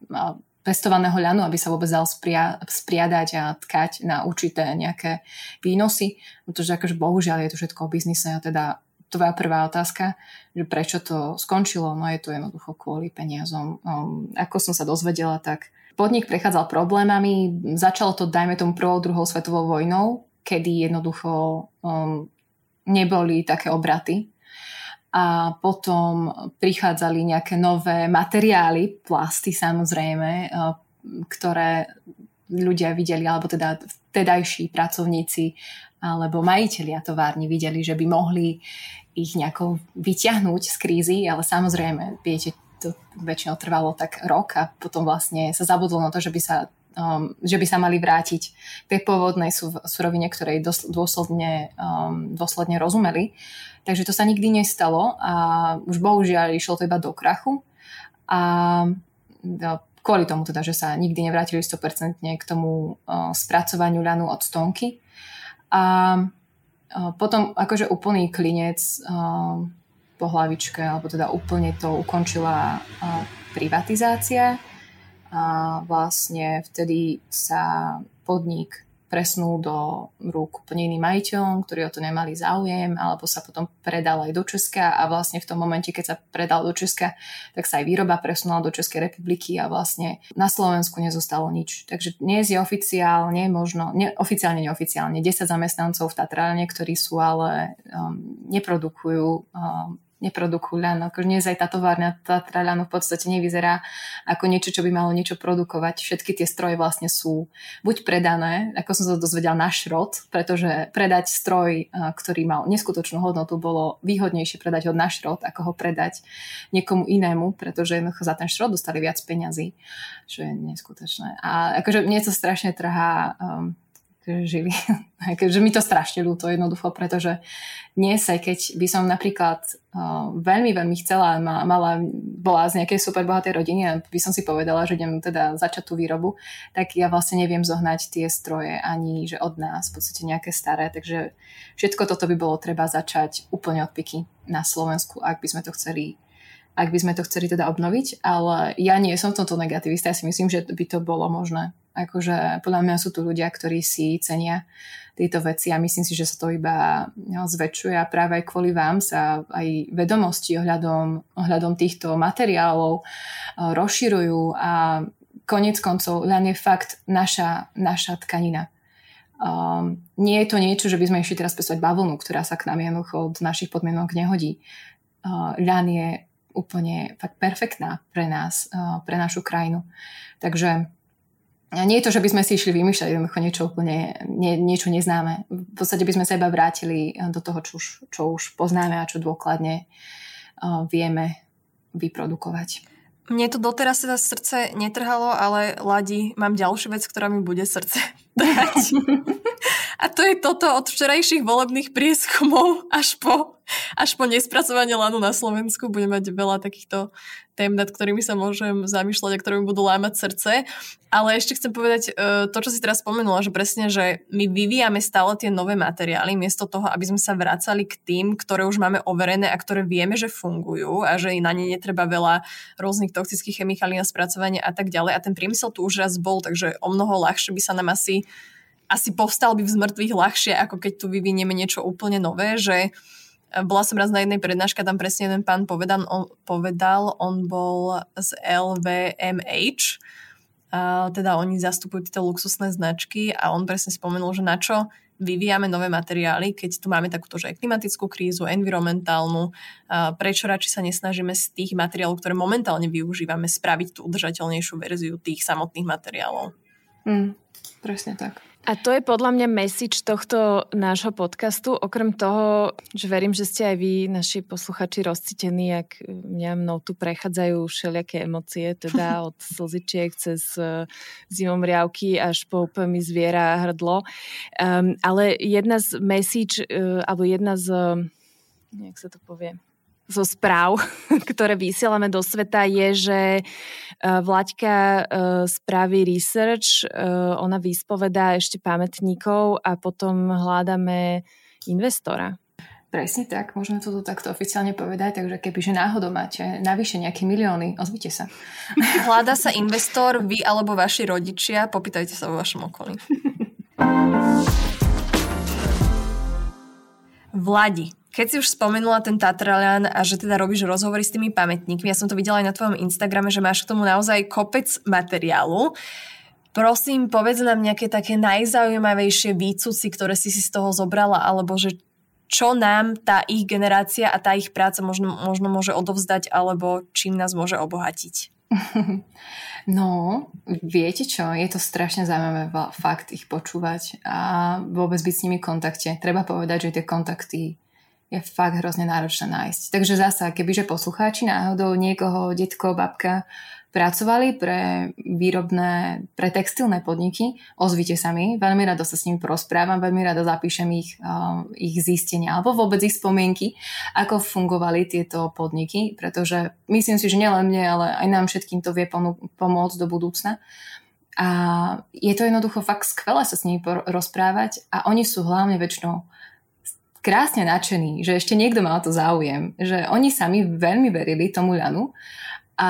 pestovaného ľanu, aby sa vôbec dal spria, spriadať a tkať na určité nejaké výnosy. Pretože akože bohužiaľ je to všetko o biznise a teda tvoja prvá otázka, že prečo to skončilo, no je to jednoducho kvôli peniazom. Um, ako som sa dozvedela, tak podnik prechádzal problémami, začalo to, dajme tomu, prvou, druhou svetovou vojnou, kedy jednoducho um, neboli také obraty a potom prichádzali nejaké nové materiály, plasty samozrejme, e, ktoré ľudia videli, alebo teda vtedajší pracovníci alebo majiteľia továrni videli, že by mohli ich nejako vyťahnuť z krízy, ale samozrejme, viete, to väčšinou trvalo tak rok a potom vlastne sa zabudlo na to, že by sa um, že by sa mali vrátiť k tej pôvodnej surovine, ktorej dôsledne, um, dôsledne rozumeli. Takže to sa nikdy nestalo a už bohužiaľ išlo to iba do krachu. A no, kvôli tomu teda, že sa nikdy nevrátili 100% k tomu uh, spracovaniu ľanu od stonky. A uh, potom akože úplný klinec uh, po hlavičke, alebo teda úplne to ukončila uh, privatizácia. A vlastne vtedy sa podnik presnul do rúk úplne iným majiteľom, ktorí o to nemali záujem, alebo sa potom predal aj do Česka a vlastne v tom momente, keď sa predal do Česka, tak sa aj výroba presunula do Českej republiky a vlastne na Slovensku nezostalo nič. Takže dnes je oficiálne, možno, ne, oficiálne, neoficiálne, 10 zamestnancov v Tatrane, ktorí sú ale um, neprodukujú um, neprodukujú ľan. Akože dnes aj tá továrna Tatra ľanu v podstate nevyzerá ako niečo, čo by malo niečo produkovať. Všetky tie stroje vlastne sú buď predané, ako som sa dozvedel na šrot, pretože predať stroj, ktorý mal neskutočnú hodnotu, bolo výhodnejšie predať ho na šrot, ako ho predať niekomu inému, pretože jednoducho za ten šrot dostali viac peňazí, čo je neskutočné. A akože mne to strašne trhá um, žili. že mi to strašne ľúto jednoducho, pretože dnes aj keď by som napríklad uh, veľmi, veľmi chcela, ma, mala, bola z nejakej super bohatej rodiny a by som si povedala, že idem teda začať tú výrobu, tak ja vlastne neviem zohnať tie stroje ani že od nás, v podstate nejaké staré, takže všetko toto by bolo treba začať úplne od piky na Slovensku, ak by sme to chceli ak by sme to chceli teda obnoviť, ale ja nie som v tomto negativista, ja si myslím, že by to bolo možné. Akože podľa mňa sú tu ľudia, ktorí si cenia tieto veci a myslím si, že sa to iba no, zväčšuje a práve aj kvôli vám sa aj vedomosti ohľadom, ohľadom týchto materiálov uh, rozširujú a konec koncov len je fakt naša, naša tkanina. Um, nie je to niečo, že by sme išli teraz pestovať bavlnu, ktorá sa k nám jednoducho od našich podmienok nehodí. Uh, ľan je úplne fakt perfektná pre nás, uh, pre našu krajinu. Takže nie je to, že by sme si išli vymýšľať jednoducho niečo úplne, nie, niečo neznáme. V podstate by sme sa iba vrátili do toho, čo už, čo už poznáme a čo dôkladne uh, vieme vyprodukovať. Mne to doteraz teda srdce netrhalo, ale Ladi, mám ďalšiu vec, ktorá mi bude srdce trhať. A to je toto od včerajších volebných prieskumov až po, až po nespracovanie lanu na Slovensku. Budem mať veľa takýchto tém, nad ktorými sa môžem zamýšľať a ktoré mi budú lámať srdce. Ale ešte chcem povedať uh, to, čo si teraz spomenula, že presne, že my vyvíjame stále tie nové materiály, miesto toho, aby sme sa vracali k tým, ktoré už máme overené a ktoré vieme, že fungujú a že na ne netreba veľa rôznych toxických chemikálií na spracovanie a tak ďalej. A ten priemysel tu už raz bol, takže o mnoho ľahšie by sa nám asi asi povstal by v zmrtvých ľahšie, ako keď tu vyvinieme niečo úplne nové, že bola som raz na jednej prednáške, tam presne jeden pán povedal, on, povedal, on bol z LVMH, a teda oni zastupujú tieto luxusné značky a on presne spomenul, že na čo vyvíjame nové materiály, keď tu máme takúto že klimatickú krízu, environmentálnu, prečo radšej sa nesnažíme z tých materiálov, ktoré momentálne využívame, spraviť tú udržateľnejšiu verziu tých samotných materiálov. Mm, presne tak. A to je podľa mňa message tohto nášho podcastu. Okrem toho, že verím, že ste aj vy, naši posluchači, rozcitení, ak mňa mnou tu prechádzajú všelijaké emócie, teda od slzičiek cez e, zimom riavky až po úplne zviera a hrdlo. Um, ale jedna z message, uh, alebo jedna z, jak sa to povie, zo správ, ktoré vysielame do sveta, je, že e, Vlaďka e, spraví research, e, ona vyspovedá ešte pamätníkov a potom hľadáme investora. Presne tak, môžeme to tu takto oficiálne povedať, takže kebyže náhodou máte navyše nejaké milióny, ozvite sa. Hľada sa investor, vy alebo vaši rodičia, popýtajte sa vo vašom okolí. Vladi, keď si už spomenula ten Tatralian a že teda robíš rozhovory s tými pamätníkmi, ja som to videla aj na tvojom Instagrame, že máš k tomu naozaj kopec materiálu. Prosím, povedz nám nejaké také najzaujímavejšie výcuci, ktoré si si z toho zobrala, alebo že čo nám tá ich generácia a tá ich práca možno, možno môže odovzdať, alebo čím nás môže obohatiť. No, viete čo, je to strašne zaujímavé fakt ich počúvať a vôbec byť s nimi v kontakte. Treba povedať, že tie kontakty je fakt hrozne náročné nájsť. Takže zasa, kebyže poslucháči náhodou niekoho, detko, babka pracovali pre výrobné, pre textilné podniky, ozvite sa mi, veľmi rado sa s nimi porozprávam, veľmi rado zapíšem ich, uh, ich zistenia alebo vôbec ich spomienky, ako fungovali tieto podniky, pretože myslím si, že nielen mne, ale aj nám všetkým to vie pomôcť do budúcna. A je to jednoducho fakt skvelé sa s nimi rozprávať a oni sú hlavne väčšinou krásne nadšení, že ešte niekto o to záujem, že oni sami veľmi verili tomu ľanu a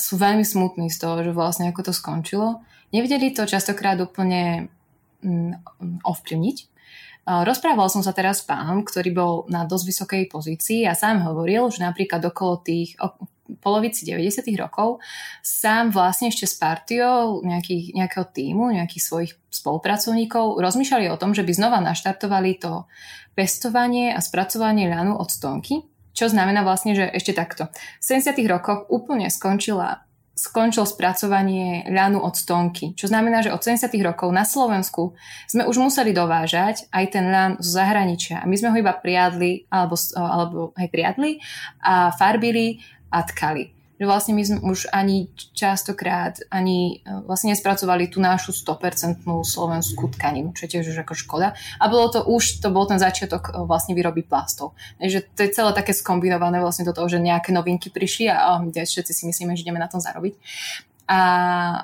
sú veľmi smutní z toho, že vlastne ako to skončilo. Nevedeli to častokrát úplne mm, ovplyvniť. Rozprával som sa teraz s pánom, ktorý bol na dosť vysokej pozícii a sám hovoril, že napríklad okolo tých, polovici 90. rokov sám vlastne ešte s partiou nejakých, nejakého týmu, nejakých svojich spolupracovníkov rozmýšľali o tom, že by znova naštartovali to pestovanie a spracovanie ľanu od stonky, čo znamená vlastne, že ešte takto. V 70. rokoch úplne skončila skončil spracovanie ľanu od stonky, čo znamená, že od 70. rokov na Slovensku sme už museli dovážať aj ten ľan z zahraničia. My sme ho iba priadli, alebo, alebo aj priadli a farbili a tkali. Že vlastne my sme už ani častokrát ani e, vlastne nespracovali tú našu 100% slovenskú tkaninu, čo je tiež už ako škoda. A bolo to už, to bol ten začiatok e, vlastne výroby plastov. Takže to je celé také skombinované vlastne do toho, že nejaké novinky prišli a, a všetci si myslíme, že ideme na tom zarobiť. A,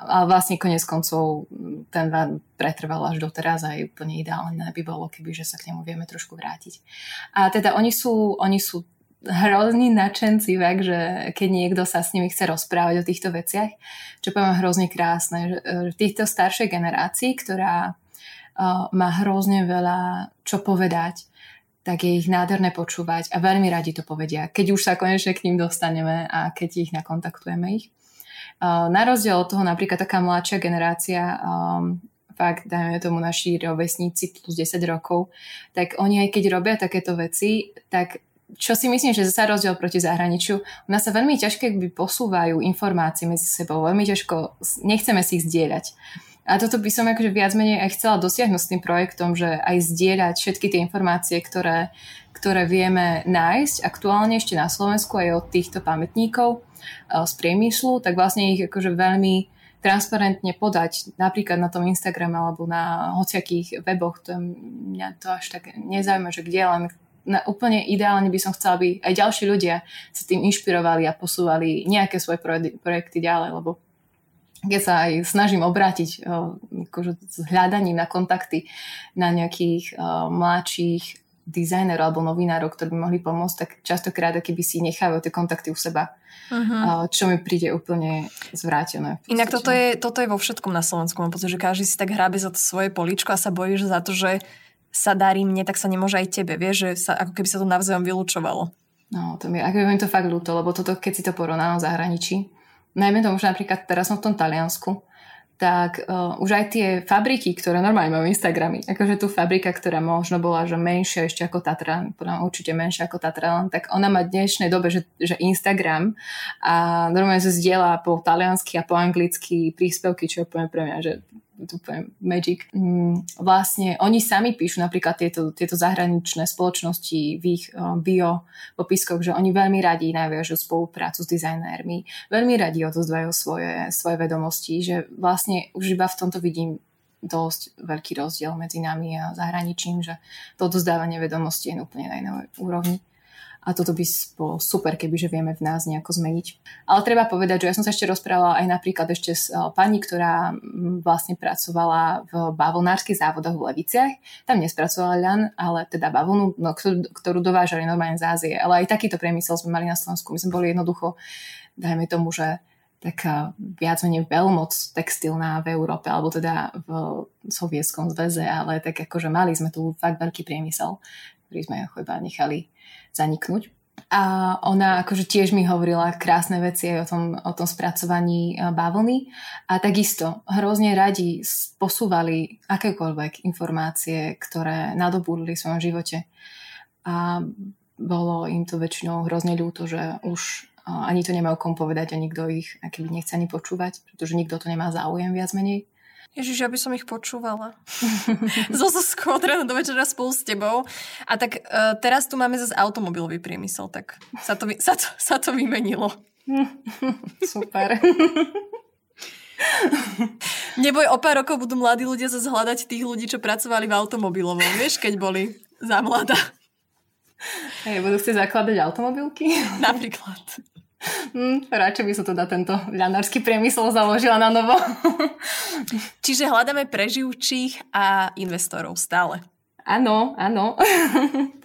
a vlastne konec koncov ten van pretrval až doteraz a je úplne ideálne by bolo, keby že sa k nemu vieme trošku vrátiť. A teda oni sú, oni sú hrozní nadšenci, tak, že keď niekto sa s nimi chce rozprávať o týchto veciach, čo poviem hrozne krásne, že v týchto staršej generácii, ktorá uh, má hrozne veľa čo povedať, tak je ich nádherné počúvať a veľmi radi to povedia, keď už sa konečne k ním dostaneme a keď ich nakontaktujeme ich. Uh, na rozdiel od toho napríklad taká mladšia generácia um, fakt, dajme tomu naši rovesníci plus 10 rokov, tak oni aj keď robia takéto veci, tak čo si myslím, že zase rozdiel proti zahraničiu, u nás sa veľmi ťažké posúvajú informácie medzi sebou, veľmi ťažko, nechceme si ich zdieľať. A toto by som akože viac menej aj chcela dosiahnuť s tým projektom, že aj zdieľať všetky tie informácie, ktoré, ktoré vieme nájsť aktuálne ešte na Slovensku aj od týchto pamätníkov eh, z priemyslu, tak vlastne ich akože veľmi transparentne podať napríklad na tom Instagram alebo na hociakých weboch, to mňa to až tak nezaujíma, že kde, len na, úplne ideálne by som chcela, aby aj ďalší ľudia sa tým inšpirovali a posúvali nejaké svoje projekty ďalej, lebo keď sa aj snažím obrátiť akože s hľadaním na kontakty na nejakých uh, mladších dizajnerov alebo novinárov, ktorí by mohli pomôcť, tak častokrát keby si nechávajú tie kontakty u seba uh-huh. čo mi príde úplne zvrátené. Inak toto je, toto je vo všetkom na Slovensku. Mám pocit, že každý si tak hrábe za to svoje políčko a sa bojí, za to, že sa darí mne, tak sa nemôže aj tebe. Vieš, že sa, ako keby sa to navzájom vylúčovalo. No, to mi, ako mi to fakt ľúto, lebo toto, keď si to porovnám v zahraničí, najmä tomu, že napríklad teraz som v tom Taliansku, tak uh, už aj tie fabriky, ktoré normálne majú Instagramy, akože tu fabrika, ktorá možno bola že menšia ešte ako Tatran, podľa určite menšia ako Tatran, tak ona má v dnešnej dobe, že, že Instagram a normálne sa zdieľa po taliansky a po anglicky príspevky, čo je pre mňa, že úplne magic. Mm, vlastne oni sami píšu napríklad tieto, tieto zahraničné spoločnosti v ich bio popiskoch, že oni veľmi radi naviažu spoluprácu s dizajnérmi, veľmi radi odozdajú svoje, svoje vedomosti, že vlastne už iba v tomto vidím dosť veľký rozdiel medzi nami a zahraničím, že to odozdávanie vedomostí je úplne na inej úrovni a toto by bolo super, kebyže vieme v nás nejako zmeniť. Ale treba povedať, že ja som sa ešte rozprávala aj napríklad ešte s eh, pani, ktorá vlastne pracovala v bavlnárskych závodoch v Leviciach. Tam nespracovala ľan, ale teda bavlnu, no, ktorú, dovážali normálne z Ázie. Ale aj takýto priemysel sme mali na Slovensku. My sme boli jednoducho, dajme tomu, že taká viac menej veľmoc textilná v Európe, alebo teda v Sovietskom zväze, ale tak akože mali sme tu fakt veľký priemysel, ktorý sme iba nechali zaniknúť. A ona akože tiež mi hovorila krásne veci aj o tom, o tom spracovaní e, bavlny a takisto hrozne radi posúvali akékoľvek informácie, ktoré nadobudli v svojom živote. A bolo im to väčšinou hrozne ľúto, že už e, ani to nemajú kom povedať a nikto ich akýby nechce ani počúvať, pretože nikto to nemá záujem viac menej. Ježiš, ja by som ich počúvala. Zo Zuzkou od rána do večera spolu s tebou. A tak uh, teraz tu máme zase automobilový priemysel, tak sa to, sa to, sa to vymenilo. Super. Neboj, o pár rokov budú mladí ľudia zase hľadať tých ľudí, čo pracovali v automobilovom, vieš, keď boli za mladá. Hej, budú chcieť zakladať automobilky? Napríklad. Hm, radšej by som teda tento ľanársky priemysel založila na novo. Čiže hľadáme preživčích a investorov stále. Áno, áno.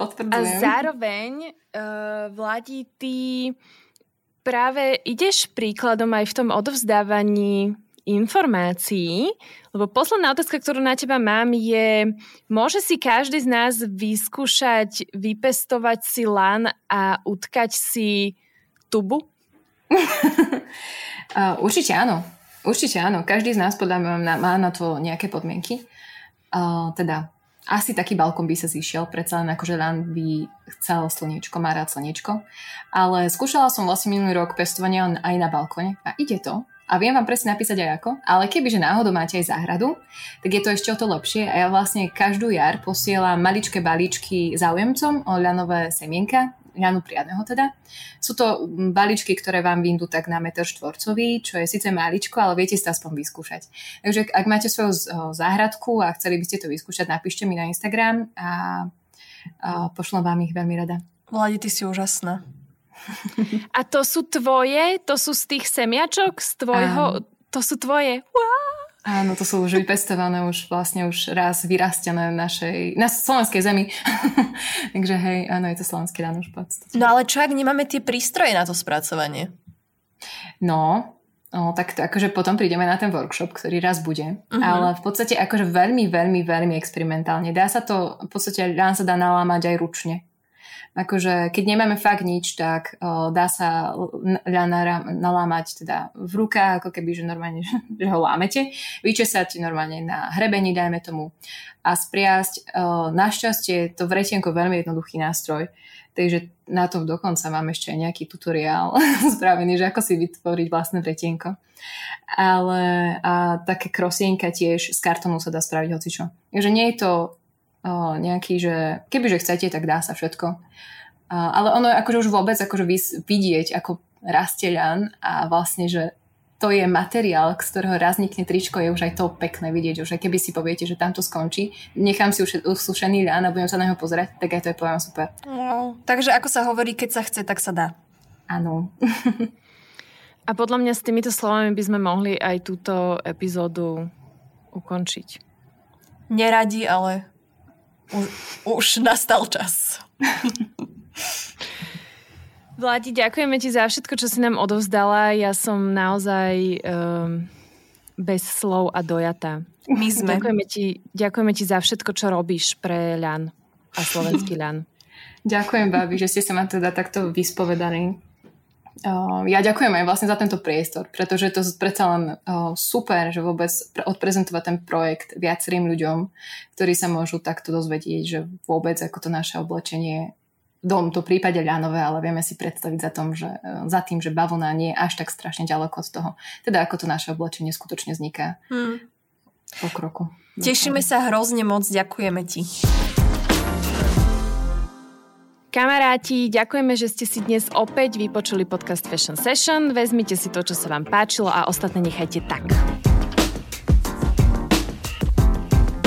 Potvrdzujem. A zároveň, uh, Vladi, ty práve ideš príkladom aj v tom odovzdávaní informácií, lebo posledná otázka, ktorú na teba mám je, môže si každý z nás vyskúšať vypestovať si lan a utkať si tubu? uh, určite áno. Určite áno. Každý z nás podľa mňa má na to nejaké podmienky. Uh, teda asi taký balkón by sa zišiel, predsa len akože len by chcel slniečko, má rád slniečko. Ale skúšala som vlastne minulý rok pestovanie aj na balkóne a ide to. A viem vám presne napísať aj ako, ale kebyže náhodou máte aj záhradu, tak je to ešte o to lepšie a ja vlastne každú jar posielam maličké balíčky záujemcom o ľanové semienka Janu Priadneho teda. Sú to balíčky, ktoré vám vyndú tak na meter štvorcový, čo je síce maličko, ale viete si to aspoň vyskúšať. Takže ak máte svoju záhradku a chceli by ste to vyskúšať, napíšte mi na Instagram a, a pošlem vám ich veľmi rada. Vladi, ty si úžasná. A to sú tvoje? To sú z tých semiačok? Z tvojho? Um, to sú tvoje? Wow. Áno, to sú už vypestované, už vlastne už raz vyrastené v našej, na slovenskej zemi. Takže hej, áno, je to slovenský lán už No ale čo, ak nemáme tie prístroje na to spracovanie? No, No, tak to akože potom prídeme na ten workshop, ktorý raz bude. Uh-huh. Ale v podstate akože veľmi, veľmi, veľmi experimentálne. Dá sa to, v podstate lán sa dá nalámať aj ručne. Akože keď nemáme fakt nič, tak o, dá sa nalámať teda v rukách, ako keby, že normálne, že ho lámete. Vyčesať normálne na hrebení, dajme tomu. A spriasť. O, našťastie to vretienko veľmi jednoduchý nástroj. Takže na tom dokonca mám ešte aj nejaký tutoriál spravený, že ako si vytvoriť vlastné vretienko. Ale a také krosienka tiež z kartónu sa dá spraviť hocičo. Takže nie je to nejaký, že kebyže chcete, tak dá sa všetko. Ale ono je akože už vôbec akože vidieť, ako rastie ľan a vlastne, že to je materiál, z ktorého raz tričko, je už aj to pekné vidieť, že keby si poviete, že tam to skončí, nechám si už usušený ľan a budem sa na neho pozerať, tak aj to je poviem super. No, takže ako sa hovorí, keď sa chce, tak sa dá. Áno. a podľa mňa s týmito slovami by sme mohli aj túto epizódu ukončiť. Neradi, ale už, už nastal čas. Vladi, ďakujeme ti za všetko, čo si nám odovzdala. Ja som naozaj um, bez slov a dojatá. My sme. Ďakujeme ti, ďakujeme ti za všetko, čo robíš pre ľan a slovenský ľan. Ďakujem, Babi, že ste sa ma teda takto vyspovedali. Uh, ja ďakujem aj vlastne za tento priestor, pretože to je predsa len uh, super, že vôbec odprezentovať ten projekt viacerým ľuďom, ktorí sa môžu takto dozvedieť, že vôbec ako to naše oblečenie dom to prípade ľanové, ale vieme si predstaviť za, tom, že, e, za tým, že bavlna nie je až tak strašne ďaleko od toho. Teda ako to naše oblečenie skutočne vzniká hmm. po kroku. Tešíme sa hrozne moc, ďakujeme ti. Kamaráti, ďakujeme, že ste si dnes opäť vypočuli podcast Fashion Session. Vezmite si to, čo sa vám páčilo a ostatné nechajte tak.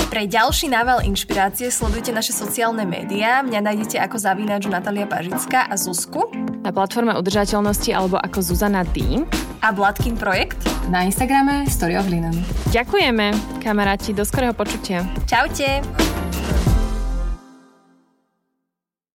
Pre ďalší nával inšpirácie sledujte naše sociálne médiá. Mňa nájdete ako zavínač Natalia Pažická a Zuzku. Na platforme udržateľnosti alebo ako Zuzana D. A Blatkin projekt. Na Instagrame Story of Linen. Ďakujeme, kamaráti. Do skorého počutia. Čaute.